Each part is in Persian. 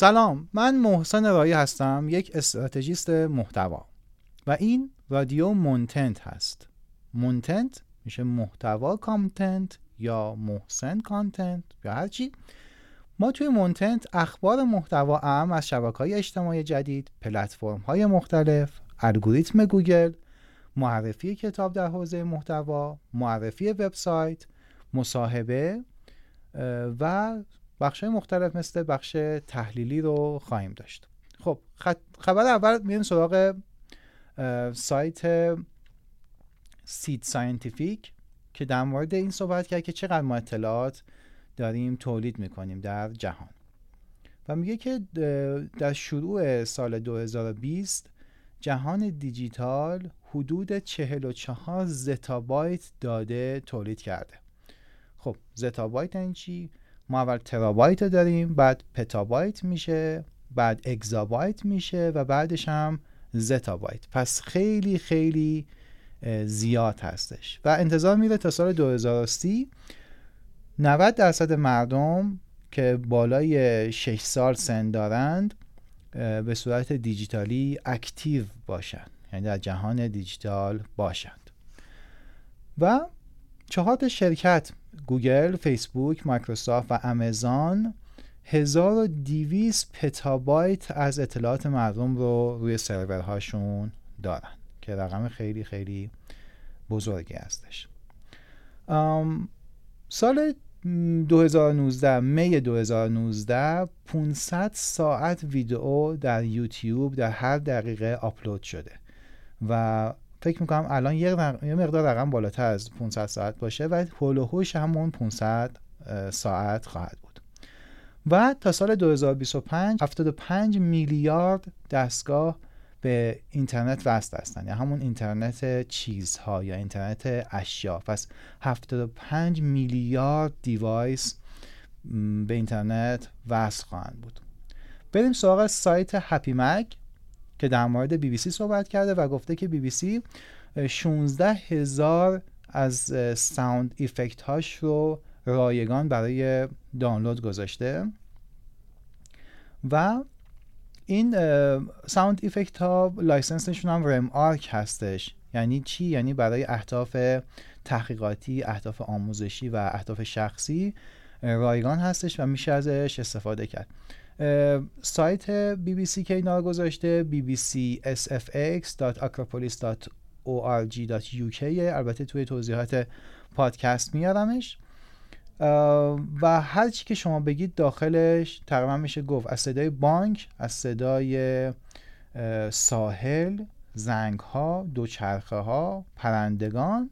سلام من محسن رایی هستم یک استراتژیست محتوا. و این رادیو مونتنت هست. مونتنت میشه محتوا content یا محسن content یا هرچی ما توی مونتنت اخبار محتوا اعم از شبکه های اجتماعی جدید پلتفرم های مختلف الگوریتم گوگل معرفی کتاب در حوزه محتوا معرفی وبسایت مصاحبه و بخش مختلف مثل بخش تحلیلی رو خواهیم داشت. خب خبر اول میریم سراغ سایت Seed Scientific که در مورد این صحبت کرد که چقدر ما اطلاعات داریم تولید می‌کنیم در جهان. و میگه که در شروع سال 2020 جهان دیجیتال حدود 44 زتابایت داده تولید کرده. خب زتابایت این چی؟ ما اول ترابایت داریم بعد پتابایت میشه بعد اگزابایت میشه و بعدش هم زتابایت. پس خیلی خیلی زیاد هستش. و انتظار میره تا سال 2030 90 درصد مردم که بالای 6 سال سن دارند به صورت دیجیتالی اکتیو باشند. یعنی در جهان دیجیتال باشند. و چهار شرکت گوگل، فیسبوک، مایکروسافت و آمازون 1200 پتابایت از اطلاعات مردم رو روی سرورهاشون دارن که رقم خیلی خیلی بزرگی هستش سال 2019 می 2019 500 ساعت ویدئو در یوتیوب در هر دقیقه آپلود شده. و فکر می‌کنم الان یه, مقدار رقم بالاتر از 500 ساعت باشه و هول همون 500 ساعت خواهد بود. و تا سال 2025 75 میلیارد دستگاه به اینترنت وصل هستن. یا همون اینترنت چیزها یا اینترنت اشیا. پس 75 میلیارد دیوایس به اینترنت وصل خواهند بود. بریم سراغ سایت Happy Mag که در مورد بی بی سی صحبت کرده و گفته که بی بی سی 16 هزار از sound effect هاش رو رایگان برای دانلود گذاشته. و این sound effect ها license شون هم RemArc هستش. یعنی چی؟ یعنی برای اهداف تحقیقاتی اهداف آموزشی و اهداف شخصی رایگان هستش و میشه ازش استفاده کرد. سایت بی بی سی که اینا گذاشته؟ Bbcsfx.acropolis.org.uk البته توی توضیحات پادکست میارمش. و هر چی که شما بگید داخلش تقریبا میشه گفت. از صدای بانک از صدای ساحل زنگ ها دوچرخه ها پرندگان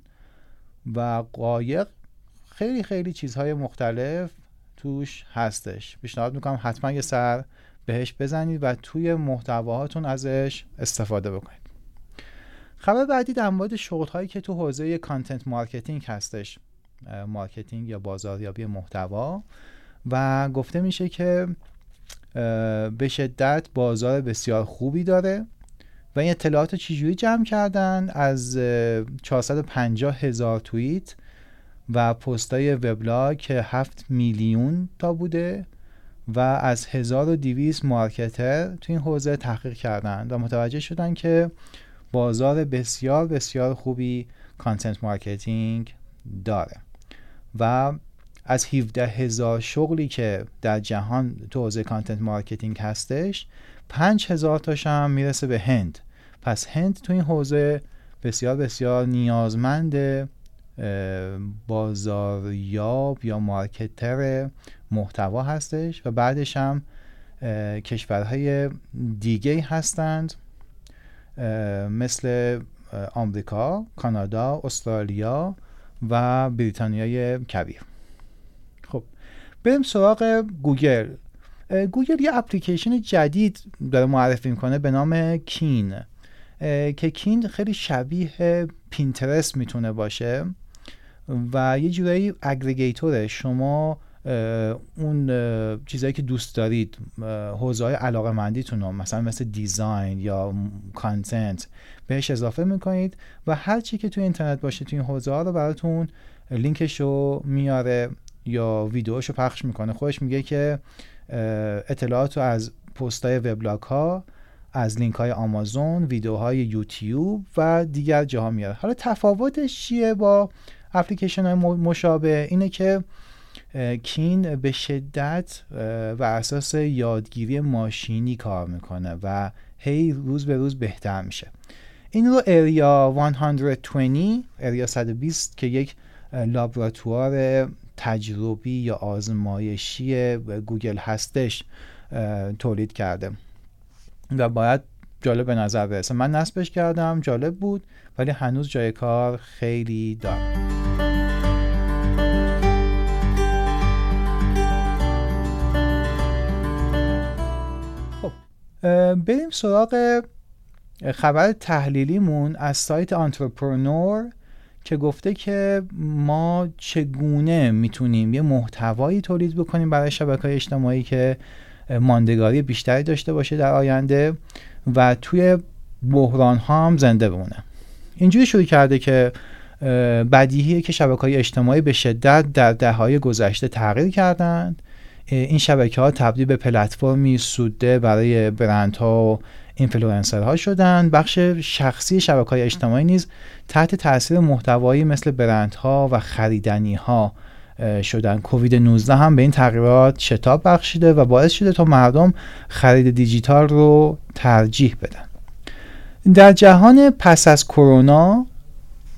و قایق. خیلی خیلی چیزهای مختلف توش هستش. پیشنهاد می‌کنم حتما یه سر بهش بزنید و توی محتواهاتون ازش استفاده بکنید. خبر بعدی در مورد شغل هایی که تو حوزه content marketing هستش. marketing یا بازاریابی محتوا. و گفته میشه که به شدت بازار بسیار خوبی داره و این اطلاعات چجوری جمع کردن؟ از 450 هزار توییت و پستای وبلاگ که 7 میلیون تا بوده و از 1200 marketer تو این حوزه تحقیق کردن و متوجه شدن که بازار بسیار بسیار خوبی content marketing داره. و از 17 هزار شغلی که در جهان تو حوزه content marketing هستش 5 هزار تاش هم می‌رسه به هند. پس هند تو این حوزه بسیار بسیار نیازمند بازاریاب یا مارکتر محتوا هستش و بعدش هم کشورهای دیگه هستند مثل آمریکا، کانادا، استرالیا و بریتانیای کبیر. خب بریم سراغ گوگل. گوگل یه اپلیکیشن جدید داره معرفی می‌کنه به نام Keen. که Keen خیلی شبیه پینترست می‌تونه باشه و یه جورایی aggregator ه. شما اون چیزایی که دوست دارید حوزه های علاقه مندیتون رو مثلا مثل design یا content بهش اضافه می‌کنید و هر چی که توی اینترنت باشه توی این حوزه ها رو براتون لینکش رو میاره یا ویدیوش رو پخش می‌کنه. خودش میگه که اطلاعات رو از پست های وبلاگ ها از لینک های آمازون ویدیوهای یوتیوب و دیگر جاها میاره. حالا تفاوتش چیه با اپلیکیشن های مشابه؟ اینه که کین به شدت و اساس یادگیری ماشینی کار می‌کنه و هی روز به روز بهتر میشه. این رو اریا 120 اریا 120 که یک لابراتوار تجربی یا آزمایشی گوگل هستش تولید کرده. و باید جالب به نظر برسه. من نصبش کردم جالب بود ولی هنوز جای کار خیلی داره بریم سراغ خبر تحلیلیمون از سایت آنترپرنور که گفته که ما چگونه می‌تونیم یه محتوایی تولید بکنیم برای شبکه اجتماعی که ماندگاری بیشتری داشته باشه در آینده و توی بحران ها هم زنده بمونه. اینجوری شروع کرده که بدیهیه که شبکه های اجتماعی به شدت در دههای گذشته تغییر کردند این شبکه ها تبدیل به پلتفرمی سوده برای برندها و ها شدن. بخش شخصی شبکه های اجتماعی نیز تحت تاثیر محتوایی مثل برندها و خریدنی ها شدن. کووید 19 هم به این تغییرات شتاب بخشیده و باعث شده تا مردم خرید دیجیتال رو ترجیح بدن. در جهان پس از کرونا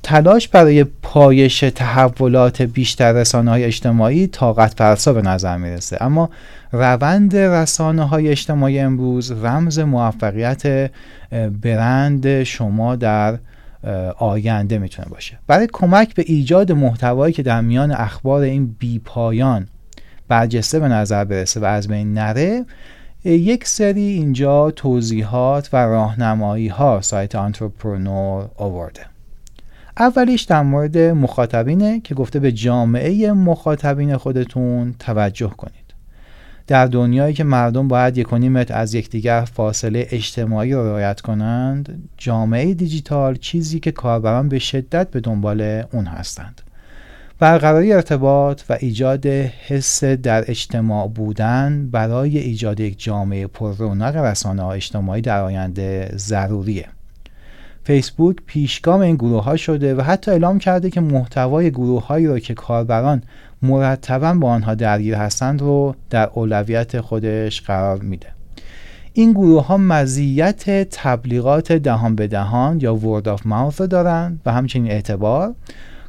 تلاش برای پایش تحولات بیشتر رسانه های اجتماعی طاقت فرسا به نظر می‌رسه. اما روند رسانه های اجتماعی امروز رمز موفقیت برند شما در آینده می‌تونه باشه. برای کمک به ایجاد محتوایی که در میان اخبار این بی پایان برجسته به نظر برسه و از بین نره یک سری اینجا توضیحات و راهنمایی ها سایت آنترپرنور آورده. اولیش در مورد مخاطبینه که گفته به جامعه مخاطبین خودتون توجه کنید. در دنیایی که مردم باید یک متر از یکدیگر فاصله اجتماعی را رعایت کنند جامعه دیجیتال چیزی که کاربران به شدت به دنبال اون هستند. برقراری ارتباط و ایجاد حس در اجتماع بودن برای ایجاد یک جامعه پر رونق رسانه اجتماعی در آینده ضروریه. فیسبوک پیشگام این گروه ها شده و حتی اعلام کرده که محتوای گروه هایی را که کاربران مرتبا با آنها درگیر هستند رو در اولویت خودش قرار میده. این گروه ها مزیت تبلیغات دهان به دهان یا ورد آف ماوث دارند و همچنین اعتبار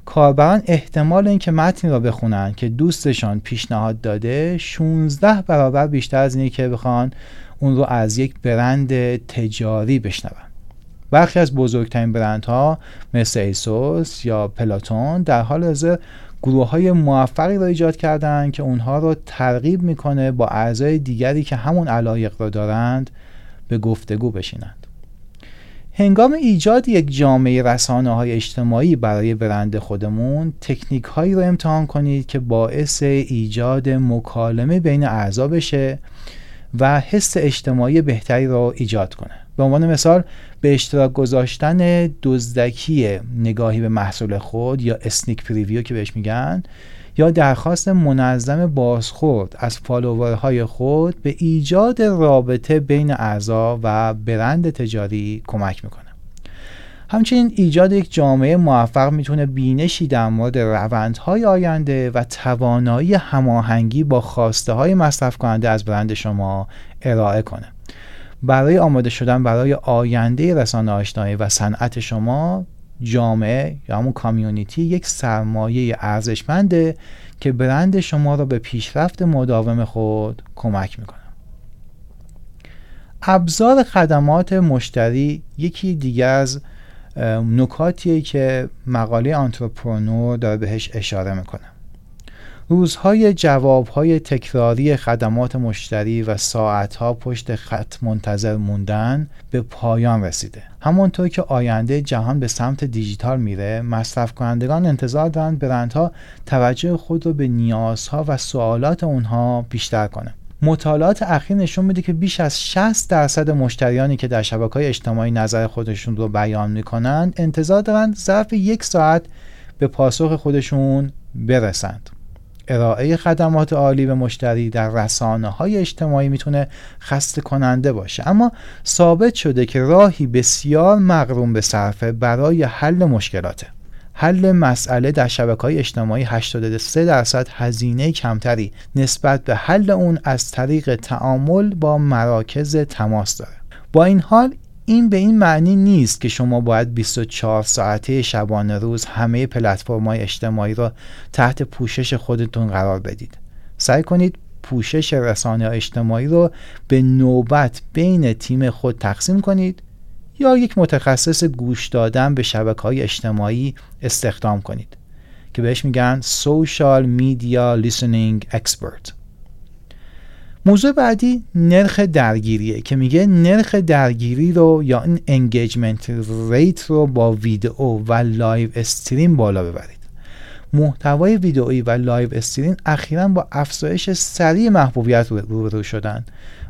کاربران احتمال اینکه متنی را بخونند که دوستشان پیشنهاد داده 16 برابر بیشتر از اینه که بخوان اون رو از یک برند تجاری بشنوند برخی از بزرگترین برندها مثل ایسوس یا پلاتون در حال حاضر گروه های موفقی را ایجاد کردند که اونها رو ترغیب می‌کنه با اعضای دیگری که همون علایق را دارند به گفتگو بشینند. هنگام ایجاد یک جامعه رسانه های اجتماعی برای برند خودمون تکنیک هایی رو امتحان کنید که باعث ایجاد مکالمه بین اعضا بشه و حس اجتماعی بهتری را ایجاد کنه. به عنوان مثال به اشتراک گذاشتن دزدکی نگاهی به محصول خود یا sneak preview که بهش میگن یا درخواست منظم بازخورد از فالوورهای خود به ایجاد رابطه بین اعضا و برند تجاری کمک می‌کنه. همچنین ایجاد یک جامعه موفق می‌تونه بینشی در مورد روندهای آینده و توانایی هماهنگی با خواسته های مصرف کننده از برند شما ارائه کنه. برای آماده شدن برای آینده رسانه آشنایی و صنعت شما جامعه یا همون کامیونیتی یک سرمایه ارزشمنده که برند شما را به پیشرفت مداوم خود کمک می‌کنه. ابزار خدمات مشتری یکی دیگر از نکاتیه که مقاله آنترپرنور داره بهش اشاره می‌کنه. روزهای جوابهای تکراری خدمات مشتری و ساعتها پشت خط منتظر موندن به پایان رسیده. همانطور که آینده جهان به سمت دیجیتال میره مصرف کنندگان انتظار دارند برندها توجه خود رو به نیازها و سوالات اونها بیشتر کنه مطالعات اخیر نشون میده که بیش از 60 درصد مشتریانی که در شبکه های اجتماعی نظر خودشون رو بیان می‌کنند انتظار دارند ظرف یک ساعت به پاسخ خودشون برسند. ارائه خدمات عالی به مشتری در رسانه های اجتماعی می‌تونه خسته کننده باشه. اما ثابت شده که راهی بسیار مقروم به صرفه برای حل مشکلاته. حل مسئله در شبکه های اجتماعی 83 درصد هزینه کمتری نسبت به حل اون از طریق تعامل با مراکز تماس داره. با این حال این به این معنی نیست که شما باید 24 ساعته شبانه روز همه پلتفرم های اجتماعی را تحت پوشش خودتون قرار بدید. سعی کنید پوشش رسانه اجتماعی رو به نوبت بین تیم خود تقسیم کنید یا یک متخصص گوش دادن به شبکه های اجتماعی استخدام کنید که بهش میگن Social Media Listening Expert. موضوع بعدی نرخ درگیریه که میگه نرخ درگیری رو یا این engagement rate رو با ویدئو و live stream بالا ببرید. محتوای ویدئویی و live stream اخیرا با افزایش سریع محبوبیت روبرو شدن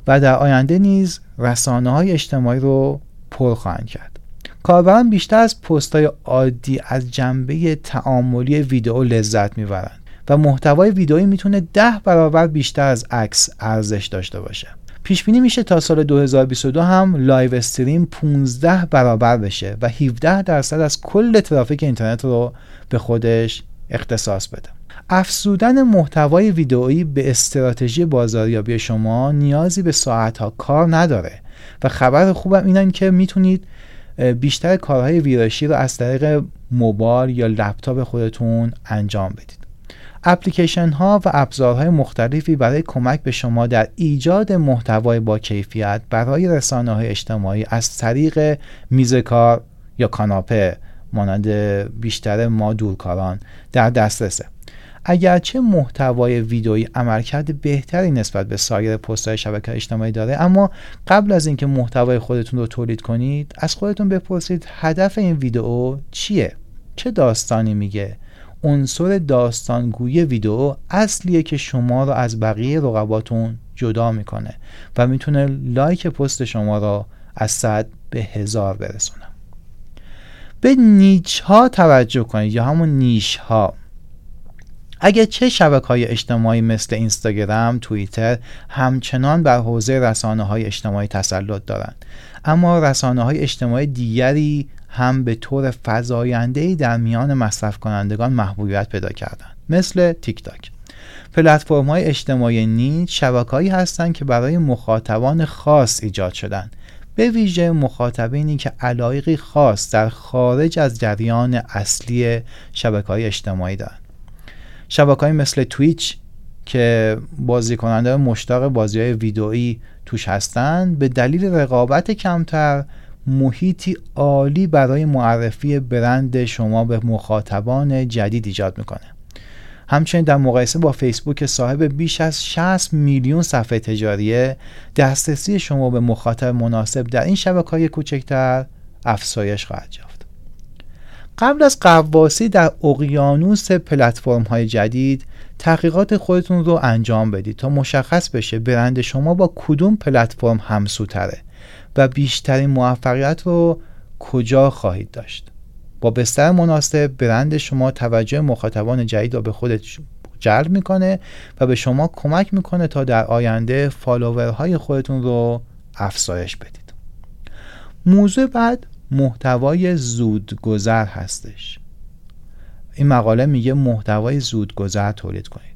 و در آینده نیز رسانه های اجتماعی رو پر خواهند کرد. کاربران بیشتر از پست های عادی از جنبه تعاملی ویدئو لذت می‌برند. و محتوای ویدئویی می‌تونه ده برابر بیشتر از عکس ارزش داشته باشه. پیش بینی میشه تا سال 2022 هم live stream 15 برابر بشه و 17 درصد از کل ترافیک اینترنت رو به خودش اختصاص بده. افزودن محتوای ویدئویی به استراتژی بازاریابی شما نیازی به ساعتها کار نداره و خبر خوبم اینه که می‌تونید بیشتر کارهای ویرایشی رو از طریق موبایل یا لپتاپ خودتون انجام بدید. اپلیکیشن ها و ابزارهای مختلفی برای کمک به شما در ایجاد محتوای با کیفیت برای رسانه های اجتماعی از طریق میز کار یا کاناپه مانند بیشتر ما دورکاران در دسترسه. اگرچه محتوای ویدئویی عملکرد بهتری نسبت به سایر پست‌های شبکه اجتماعی داره اما قبل از اینکه محتوای خودتون رو تولید کنید از خودتون بپرسید هدف این ویدئو چیه؟ چه داستانی میگه؟ عنصر داستانگویی ویدئو اصلیه که شما رو از بقیه رقباتون جدا می‌کنه و می‌تونه لایک پست شما رو از صد به هزار برسونه. به نیچ ها توجه کنید یا همون نیش ها اگر چه شبکه های اجتماعی مثل اینستاگرام، توییتر همچنان بر حوزه رسانه های اجتماعی تسلط دارند اما رسانه های اجتماعی دیگری هم به طور فزاینده‌ای در میان مصرف کنندگان محبوبیت پیدا کردند. مثل تیک تاک. پلتفرم های اجتماعی نیز شبکه‌ای هستند که برای مخاطبان خاص ایجاد شدند. به ویژه مخاطبینی که علایقی خاص در خارج از جریان اصلی شبکه های اجتماعی دارند. شبکه های مثل تویچ که بازی کننده مشتاق بازی های ویدئویی توش هستند به دلیل رقابت کمتر محیطی عالی برای معرفی برند شما به مخاطبان جدید ایجاد می‌کنه. همچنین در مقایسه با فیسبوک که صاحب بیش از 60 میلیون صفحه تجاریه دسترسی شما به مخاطب مناسب در این شبکه های کوچکتر افزایش خواهد یافت. قبل از قواسی در اقیانوس پلتفرم های جدید تحقیقات خودتون رو انجام بدید تا مشخص بشه برند شما با کدوم پلتفرم همسوتره و بیشترین موفقیت رو کجا خواهید داشت؟ با بستر مناسب برند شما توجه مخاطبان جدید را به خودت جلب می‌کنه و به شما کمک می‌کنه تا در آینده فالوورهای خودتون رو افزایش بدید. موضوع بعد محتوای زودگذر هستش. این مقاله میگه محتوای زودگذر تولید کنید.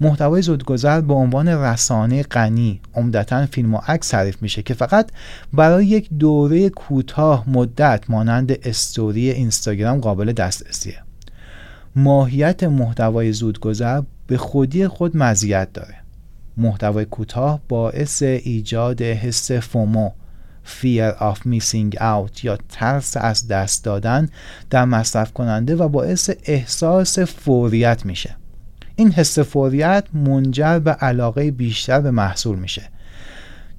محتوای زودگذر به عنوان رسانه غنی عمدتا فیلم و عکس تعریف میشه که فقط برای یک دوره کوتاه مدت مانند استوری اینستاگرام قابل دسترسیه. ماهیت محتوای زودگذر به خودی خود مزیت داره. محتوای کوتاه باعث ایجاد حس FOMO fear of missing out یا ترس از دست دادن در مصرف کننده و باعث احساس فوریت میشه. این حس فوریت منجر به علاقه بیشتر به محصول میشه.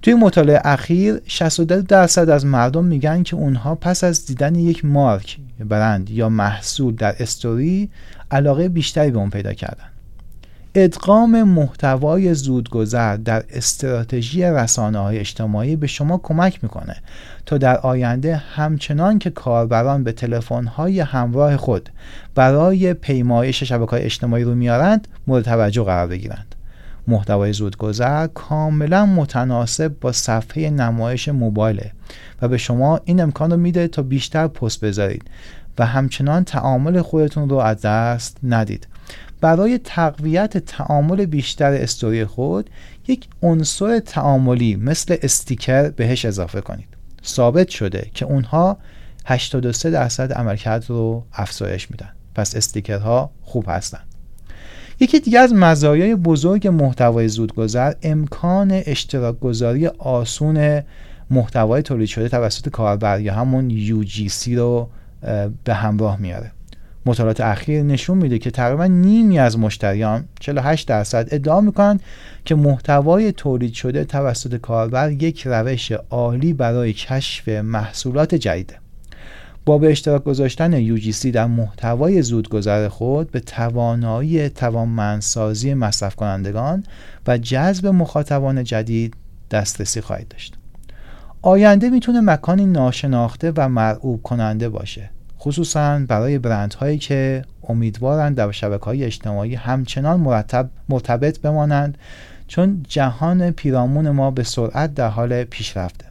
توی مطالعه اخیر 62 درصد از مردم میگن که اونها پس از دیدن یک مارک برند یا محصول در استوری علاقه بیشتری به اون پیدا کردن. ادغام محتوای زودگذر در استراتژی رسانه های اجتماعی به شما کمک می‌کنه تا در آینده همچنان که کاربران به تلفن های همراه خود برای پیمایش شبکه های اجتماعی رو میارند مورد توجه قرار بگیرند. محتوای زودگذر کاملا متناسب با صفحه نمایش موبایله و به شما این امکان رو میده تا بیشتر پست بذارید و همچنان تعامل خودتون رو از دست ندید. برای تقویت تعامل بیشتر استوری خود یک عنصر تعاملی مثل استیکر بهش اضافه کنید. ثابت شده که اونها 83 درصد عملکرد رو افزایش میدن. پس استیکرها خوب هستن. یکی دیگه از مزایای بزرگ محتوای زودگذر امکان اشتراک گذاری آسون محتوای تولید شده توسط کاربر یا همون UGC رو به همراه میاره. مطالعات اخیر نشون میده که تقریبا نیمی از مشتریان 48 درصد ادعا می‌کنند که محتوای تولید شده توسط کاربر یک روش عالی برای کشف محصولات جدیده. با به اشتراک گذاشتن UGC در محتوای زودگذر خود به توانایی توانمندسازی مصرف کنندگان و جذب مخاطبان جدید دسترسی خواهید داشت. آینده می‌تونه مکانی ناشناخته و مرعوب کننده باشه. خصوصا برای برندهایی که امیدوارند در شبکه های اجتماعی همچنان مرتب مرتبط بمانند چون جهان پیرامون ما به سرعت در حال پیشرفته.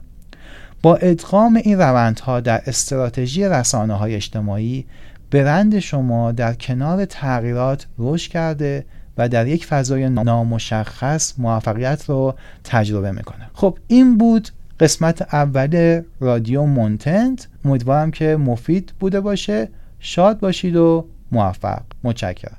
با ادغام این روندها در استراتژی رسانه های اجتماعی برند شما در کنار تغییرات رشد کرده و در یک فضای نامشخص موفقیت رو تجربه می‌کنه. خب این بود قسمت اول رادیو مونتنت امیدوارم که مفید بوده باشه. شاد باشید و موفق. متشکرم.